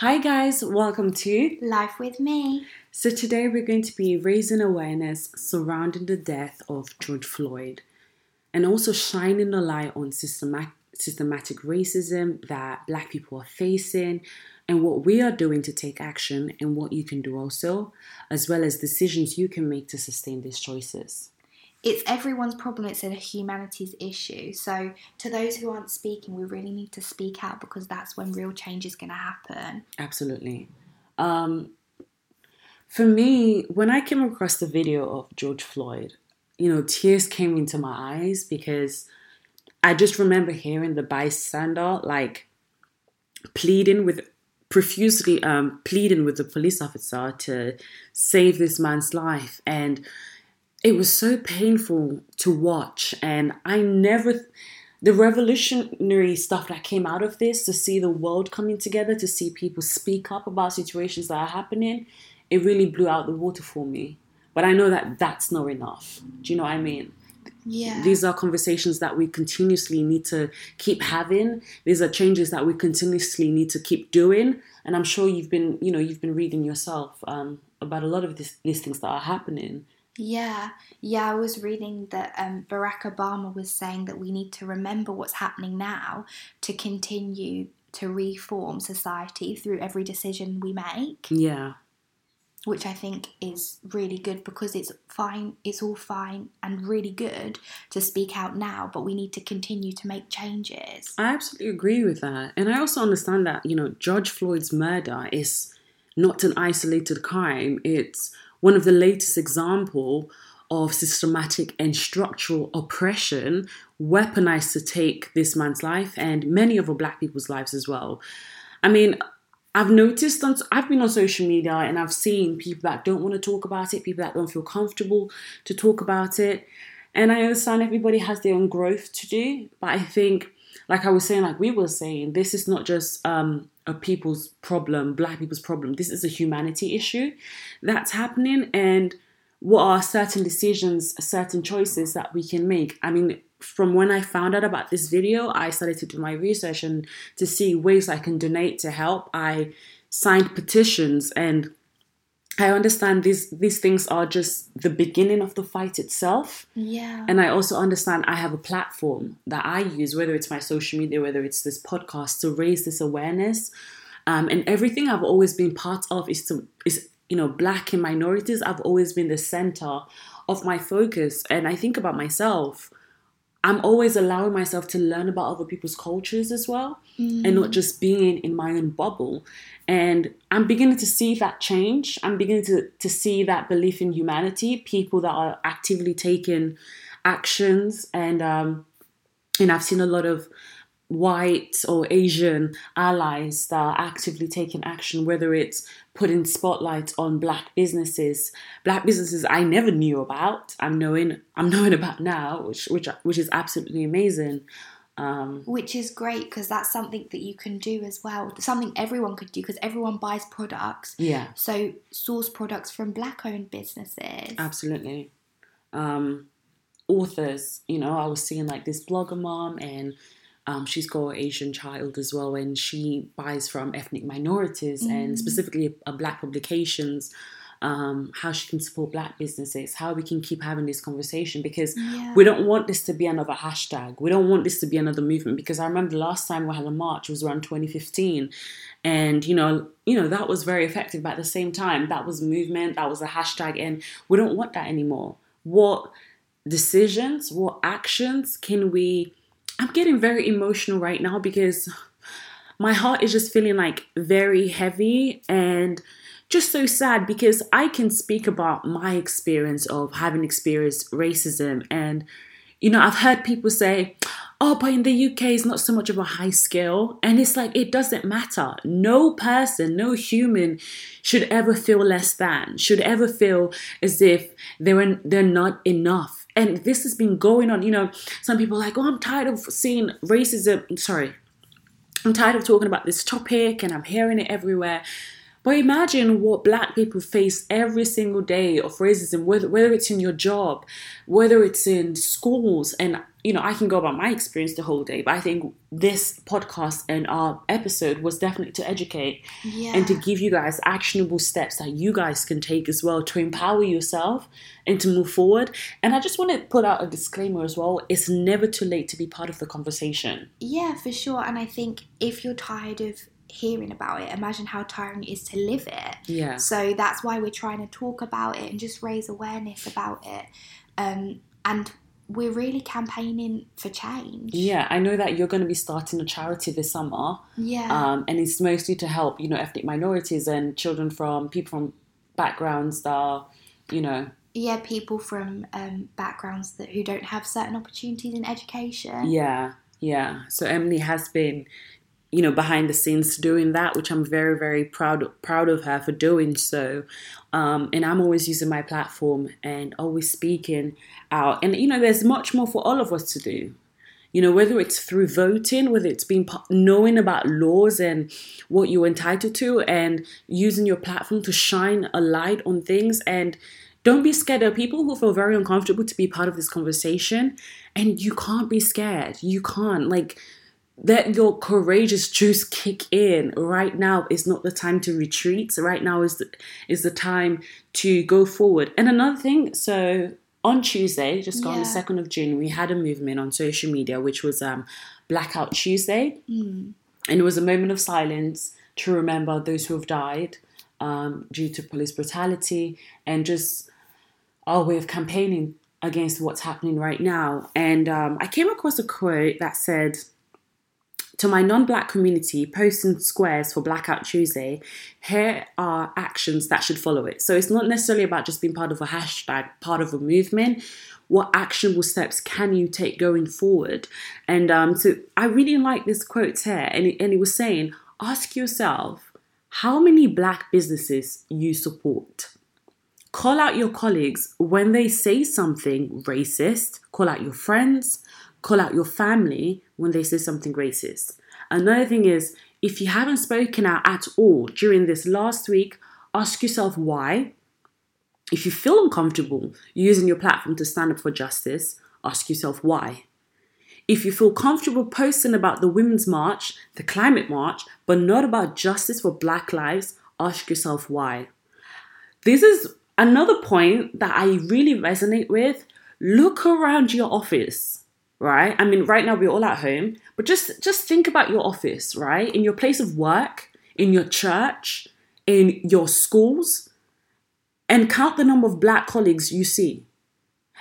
Hi, guys, welcome to Life with Me. So, today we're going to be raising awareness surrounding the death of George Floyd and also shining a light on systematic, systematic racism that Black people are facing and what we are doing to take action and what you can do also, as well as decisions you can make to sustain these choices. It's everyone's problem, it's a humanities issue. So, to those who aren't speaking, we really need to speak out because that's when real change is going to happen. Absolutely. Um, for me, when I came across the video of George Floyd, you know, tears came into my eyes because I just remember hearing the bystander like pleading with profusely um, pleading with the police officer to save this man's life and it was so painful to watch and i never the revolutionary stuff that came out of this to see the world coming together to see people speak up about situations that are happening it really blew out the water for me. But i know that that's not enough. Do you know what i mean? Yeah. these are conversations that we continuously need to keep having. These are changes that we continuously need to keep doing. And i'm sure you've been you know you've been reading yourself um, about a lot of this, these things that are happening Yeah, yeah, I was reading that um, Barack Obama was saying that we need to remember what's happening now to continue to reform society through every decision we make, yeah which I think is really good because it's fine, it's all fine and really good to speak out now, but we need to continue to make changes. I absolutely agree with that. And I also understand that, you know, George Floyd's murder is not an isolated crime. It's one of the latest example of systematic and structural oppression weaponized to take this man's life and many other black people's lives as well. I mean, I've noticed on I've been on social media and I've seen people that don't want to talk about it, people that don't feel comfortable to talk about it. And I understand everybody has their own growth to do, but I think, like I was saying, like we were saying, this is not just um, a people's problem, black people's problem. This is a humanity issue that's happening, and what are certain decisions, certain choices that we can make. I mean, from when I found out about this video, I started to do my research and to see ways I can donate to help. I signed petitions and I understand these these things are just the beginning of the fight itself. Yeah. And I also understand I have a platform that I use, whether it's my social media, whether it's this podcast, to raise this awareness. Um, and everything I've always been part of is to is you know black and minorities. I've always been the center of my focus, and I think about myself. I'm always allowing myself to learn about other people's cultures as well, and not just being in my own bubble. And I'm beginning to see that change. I'm beginning to, to see that belief in humanity, people that are actively taking actions. And, um, and I've seen a lot of white or Asian allies that are actively taking action, whether it's putting spotlight on black businesses, black businesses I never knew about. I'm knowing I'm knowing about now, which which which is absolutely amazing. Um, Which is great because that's something that you can do as well. Something everyone could do because everyone buys products. yeah, So source products from black owned businesses. absolutely. Um, authors, you know, I was seeing like this blogger mom and um, she's got an Asian child as well, and she buys from ethnic minorities and specifically uh, black publications. Um, how she can support black businesses, how we can keep having this conversation because Yeah. we don't want this to be another hashtag. We don't want this to be another movement because I remember the last time we had a march was around 2015, and you know, you know that was very effective. But at the same time, that was movement, that was a hashtag, and we don't want that anymore. What decisions, what actions can we? I'm getting very emotional right now because my heart is just feeling like very heavy and just so sad because I can speak about my experience of having experienced racism and you know I've heard people say oh but in the UK it's not so much of a high scale. And it's like it doesn't matter. No person no human should ever feel less than should ever feel as if they're they're not enough and this has been going on you know some people like oh I'm tired of seeing racism sorry I'm tired of talking about this topic and I'm hearing it everywhere. But imagine what black people face every single day of racism, whether, whether it's in your job, whether it's in schools. And, you know, I can go about my experience the whole day, but I think this podcast and our episode was definitely to educate Yeah. and to give you guys actionable steps that you guys can take as well to empower yourself and to move forward. And I just want to put out a disclaimer as well it's never too late to be part of the conversation. Yeah, for sure. And I think if you're tired of hearing about it, imagine how tiring it is to live it. Yeah. So that's why we're trying to talk about it and just raise awareness about it. Um, and we're really campaigning for change. Yeah, I know that you're going to be starting a charity this summer, Yeah. um, and it's mostly to help, you know, ethnic minorities and children from people from backgrounds that are, you know, yeah, people from um, backgrounds that who don't have certain opportunities in education. Yeah, yeah. So Emily has been, you know, behind the scenes doing that, which I'm very, very proud proud of her for doing so. Um, and I'm always using my platform and always speaking out. And you know, there's much more for all of us to do. You know, whether it's through voting, whether it's being knowing about laws and what you're entitled to, and using your platform to shine a light on things and don't be scared. Are people who feel very uncomfortable to be part of this conversation, and you can't be scared. You can't. Like, let your courageous juice kick in. Right now is not the time to retreat. So right now is the, is the time to go forward. And another thing, so on Tuesday, just on the second of June, we had a movement on social media, which was um, Blackout Tuesday, Mm. and it was a moment of silence to remember those who have died um, due to police brutality and just our way of campaigning against what's happening right now. And um, I came across a quote that said, to my non black community, posting squares for Blackout Tuesday, here are actions that should follow it. So it's not necessarily about just being part of a hashtag, part of a movement. What actionable steps can you take going forward? And um, so I really like this quote here, and it, and it was saying, ask yourself how many black businesses you support. Call out your colleagues when they say something racist. Call out your friends. Call out your family when they say something racist. Another thing is, if you haven't spoken out at all during this last week, ask yourself why. If you feel uncomfortable using your platform to stand up for justice, ask yourself why. If you feel comfortable posting about the Women's March, the Climate March, but not about justice for Black lives, ask yourself why. This is another point that I really resonate with. Look around your office, right? I mean, right now we're all at home, but just just think about your office, right? In your place of work, in your church, in your schools, and count the number of black colleagues you see.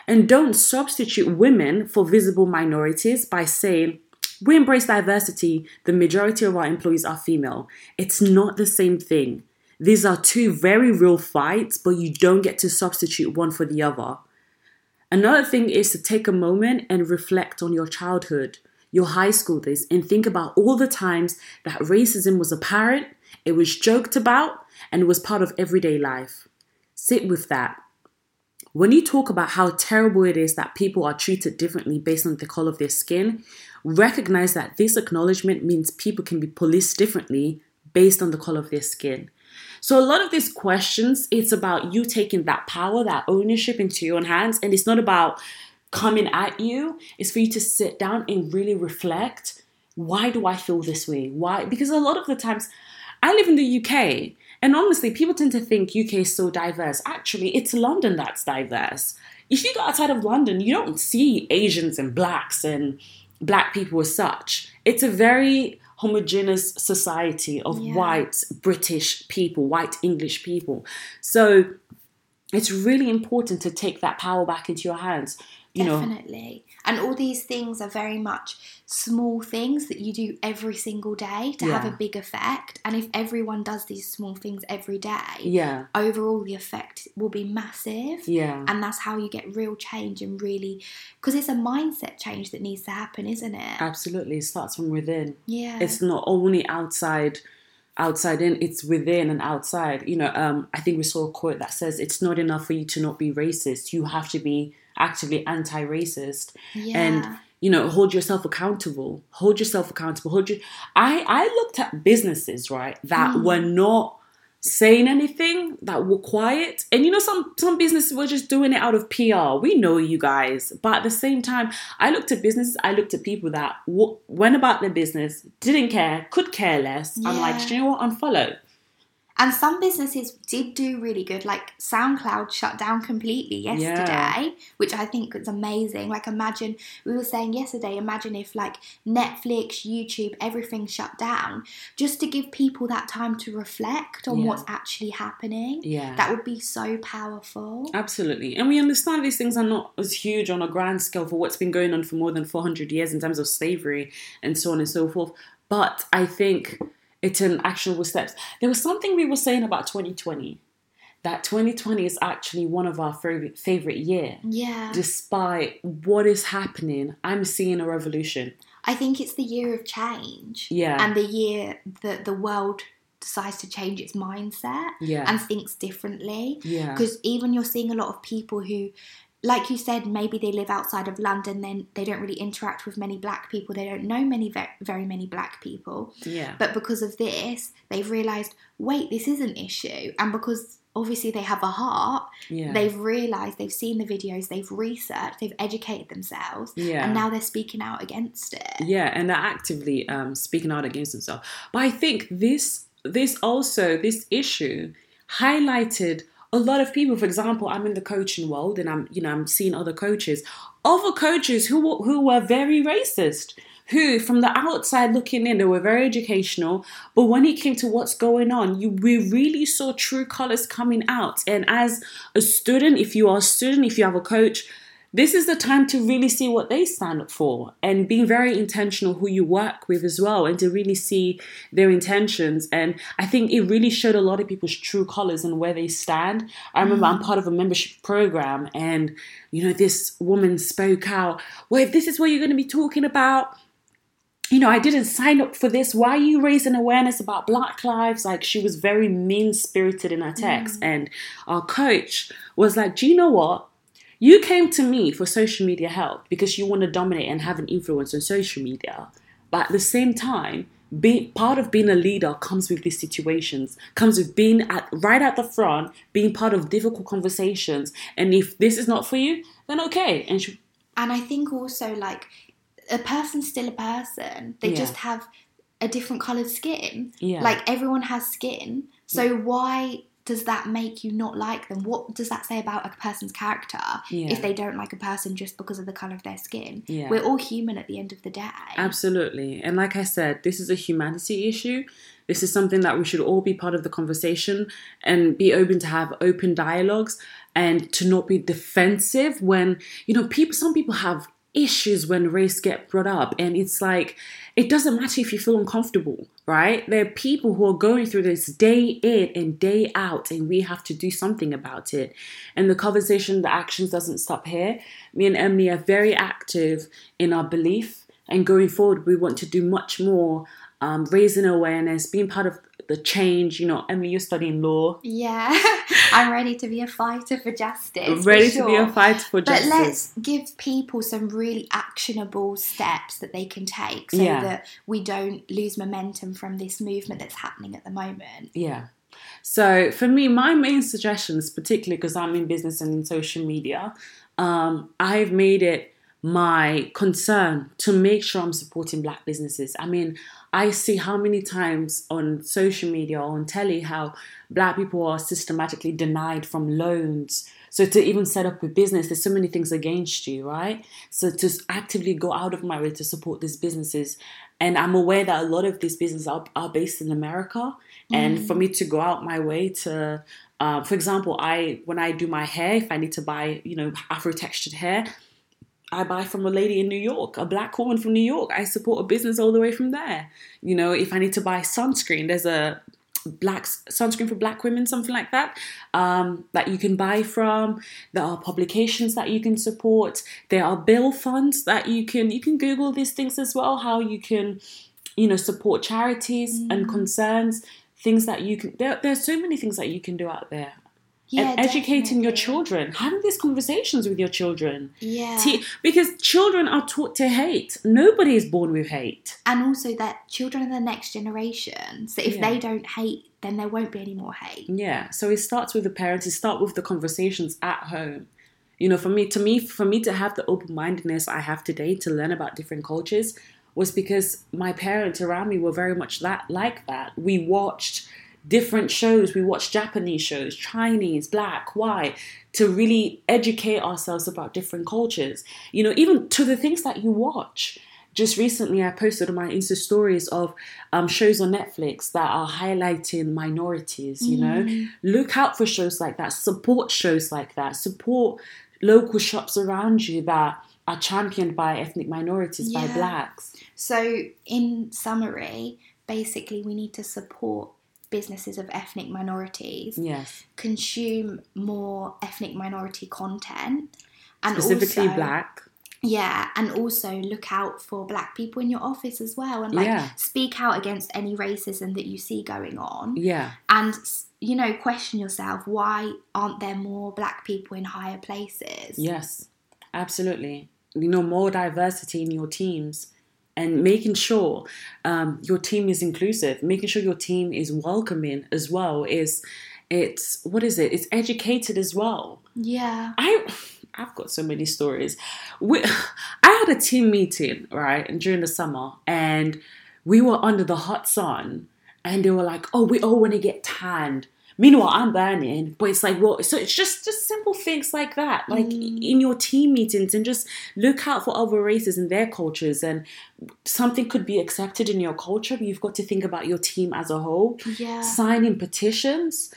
And don't substitute women for visible minorities by saying, we embrace diversity, the majority of our employees are female. It's not the same thing. These are two very real fights, but you don't get to substitute one for the other. Another thing is to take a moment and reflect on your childhood, your high school days, and think about all the times that racism was apparent, it was joked about, and was part of everyday life. Sit with that. When you talk about how terrible it is that people are treated differently based on the color of their skin, recognize that this acknowledgement means people can be policed differently based on the color of their skin. So a lot of these questions, it's about you taking that power, that ownership into your own hands, and it's not about coming at you. It's for you to sit down and really reflect. Why do I feel this way? Why? Because a lot of the times, I live in the UK, and honestly, people tend to think UK is so diverse. Actually, it's London that's diverse. If you go outside of London, you don't see Asians and blacks and black people as such. It's a very homogeneous society of Yeah. white British people, white English people. So it's really important to take that power back into your hands. You know, Definitely. And all these things are very much small things that you do every single day to have a big effect. And if everyone does these small things every day, yeah, overall the effect will be massive. yeah. And that's how you get real change and really, because it's a mindset change that needs to happen, isn't it? Absolutely, it starts from within. yeah. It's not only outside, outside in. It's within and outside. You know, um, I think we saw a quote that says, "It's not enough for you to not be racist. You have to be actively anti-racist." yeah. and you know hold yourself accountable hold yourself accountable hold you i i looked at businesses right that Mm. were not saying anything that were quiet. And you know, some some businesses were just doing it out of PR. We know you guys, but at the same time, I looked at businesses. I looked at people that w- went about their business, didn't care, could care less. I'm like, do you know what? Unfollow. And some businesses did do really good, like SoundCloud shut down completely yesterday, which I think is amazing. Like, imagine we were saying yesterday, imagine if like Netflix, YouTube, everything shut down, just to give people that time to reflect on Yeah. what's actually happening. Yeah. That would be so powerful. Absolutely. And we understand these things are not as huge on a grand scale for what's been going on for more than 400 years in terms of slavery and so on and so forth. But I think it's an actionable steps. There was something we were saying about 2020 that 2020 is actually one of our favorite favorite year. Yeah. Despite what is happening, I'm seeing a revolution. I think it's the year of change. Yeah. And the year that the world decides to change its mindset Yeah. and thinks differently. Yeah. Because even you're seeing a lot of people who, like you said, maybe they live outside of London, then they don't really interact with many black people. They don't know many, ve- very many black people. Yeah. But because of this, they've realised, wait, this is an issue. And because obviously they have a heart, Yeah. they've realised, they've seen the videos, they've researched, they've educated themselves, Yeah. and now they're speaking out against it. Yeah, and they're actively um, speaking out against themselves. But I think this this also this issue highlighted a lot of people. For example, I'm in the coaching world, and I'm you know I'm seeing other coaches, other coaches who who were very racist. Who, from the outside looking in, they were very educational, but when it came to what's going on, you we really saw true colors coming out. And as a student, if you are a student, if you have a coach, this is the time to really see what they stand up for and being very intentional who you work with as well and to really see their intentions and i think it really showed a lot of people's true colors and where they stand i remember i'm mm. part of a membership program and you know this woman spoke out well if this is what you're going to be talking about you know, I didn't sign up for this. Why are you raising awareness about Black lives? Like, she was very mean spirited in her text. Mm. And our coach was like, Do you know what? You came to me for social media help because you want to dominate and have an influence on social media. But at the same time, be, part of being a leader comes with these situations, comes with being at right at the front, being part of difficult conversations. And if this is not for you, then okay. And she, And I think also like a person's still a person. They Yeah. just have a different coloured skin. Yeah. Like everyone has skin. So why does that make you not like them? What does that say about a person's character Yeah. if they don't like a person just because of the colour of their skin? Yeah. We're all human at the end of the day. Absolutely. And like I said, this is a humanity issue. This is something that we should all be part of the conversation and be open to have open dialogues and to not be defensive when, you know, people some people have issues when race get brought up and it's like it doesn't matter if you feel uncomfortable, right? There are people who are going through this day in and day out and we have to do something about it. And the conversation, the actions doesn't stop here. Me and Emily are very active in our belief and going forward, we want to do much more, um, raising awareness, being part of the change. You know, Emily, you're studying law, Yeah. I'm ready to be a fighter for justice. for ready to be a fighter for But justice. But let's give people some really actionable steps that they can take so Yeah. that we don't lose momentum from this movement that's happening at the moment. Yeah. So for me, my main suggestions, particularly because I'm in business and in social media, um, I've made it my concern to make sure I'm supporting black businesses. I mean, I see how many times on social media or on telly how black people are systematically denied from loans. So to even set up a business, there's so many things against you, right? So to actively go out of my way to support these businesses. And I'm aware that a lot of these businesses are, are based in America. And for me to go out my way to, uh, for example, I when I do my hair, if I need to buy, you know, Afro textured hair, I buy from a lady in New York, a black woman from New York. I support a business all the way from there. You know, if I need to buy sunscreen, there's a black sunscreen for black women, something like that, um, that you can buy from. There are publications that you can support. There are bill funds that you can you can Google these things as well. How you can, you know, support charities and concerns. Things that you can. There, there's so many things that you can do out there. Yeah, and educating your children, having these conversations with your children. Yeah. Te- because children are taught to hate. Nobody is born with hate. and also that children are the next generation. So if Yeah. they don't hate, then there won't be any more hate. Yeah. So it starts with the parents. It starts with the conversations at home. You know, for me, to me, for me to have the open mindedness I have today to learn about different cultures was because my parents around me were very much that like that. We watched different shows. We watch Japanese shows, Chinese, black, white, to really educate ourselves about different cultures. You know, even to the things that you watch. Just recently, I posted on my Insta stories of um, shows on Netflix that are highlighting minorities. You know, look out for shows like that. Support shows like that. Support local shops around you that are championed by ethnic minorities, by blacks. So, in summary, basically, we need to support businesses of ethnic minorities, Yes, consume more ethnic minority content, and specifically also, black. Yeah, and also look out for black people in your office as well, and like Yeah. speak out against any racism that you see going on, Yeah, and you know, question yourself: why aren't there more black people in higher places? yes, absolutely. You know, more diversity in your teams. And making sure um, your team is inclusive, making sure your team is welcoming as well. Is it's what is it? It's educated as well. yeah, I I've got so many stories. We, I had a team meeting right and during the summer, and we were under the hot sun, and they were like, "Oh, we all want to get tanned." Meanwhile, I'm burning, but it's like, well, so it's just just simple things like that, like mm. in your team meetings, and just look out for other races and their cultures, and something could be accepted in your culture, but you've got to think about your team as a whole. yeah. Signing petitions,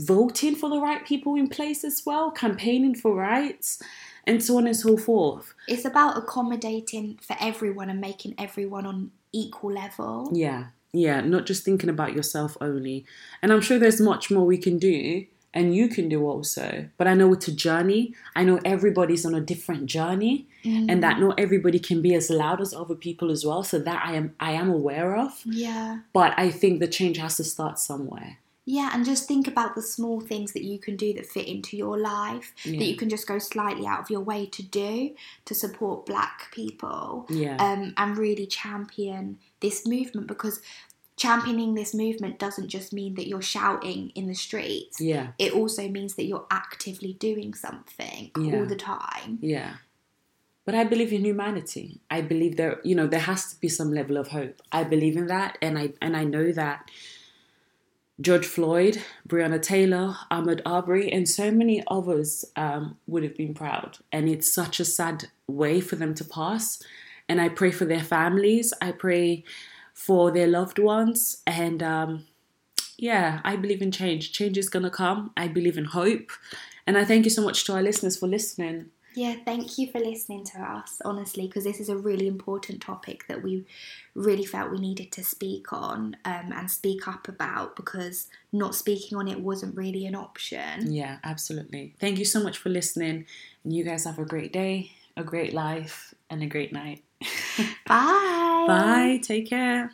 voting for the right people in place as well, campaigning for rights, and so on and so forth. It's about accommodating for everyone and making everyone on equal level. Yeah, yeah, not just thinking about yourself only. And I'm sure there's much more we can do. And you can do also. But I know it's a journey. I know everybody's on a different journey. And that mm. not everybody can be as loud as other people as well. So that I am I am aware of. Yeah. But I think the change has to start somewhere. Yeah, and just think about the small things that you can do that fit into your life, Yeah. that you can just go slightly out of your way to do to support black people Yeah. um, and really champion this movement because championing this movement doesn't just mean that you're shouting in the streets. yeah. It also means that you're actively doing something Yeah. all the time. Yeah. But I believe in humanity. I believe there, you know, there has to be some level of hope. I believe in that, and I and I know that George Floyd, Breonna Taylor, Ahmaud Arbery, and so many others um, would have been proud. And it's such a sad way for them to pass. And I pray for their families. I pray for their loved ones. And um, yeah, I believe in change. Change is gonna come. I believe in hope. And I thank you so much to our listeners for listening. Yeah, thank you for listening to us, honestly, because this is a really important topic that we really felt we needed to speak on um, and speak up about because not speaking on it wasn't really an option. Yeah, absolutely. Thank you so much for listening. And you guys have a great day, a great life, and a great night. Bye. Bye. Take care.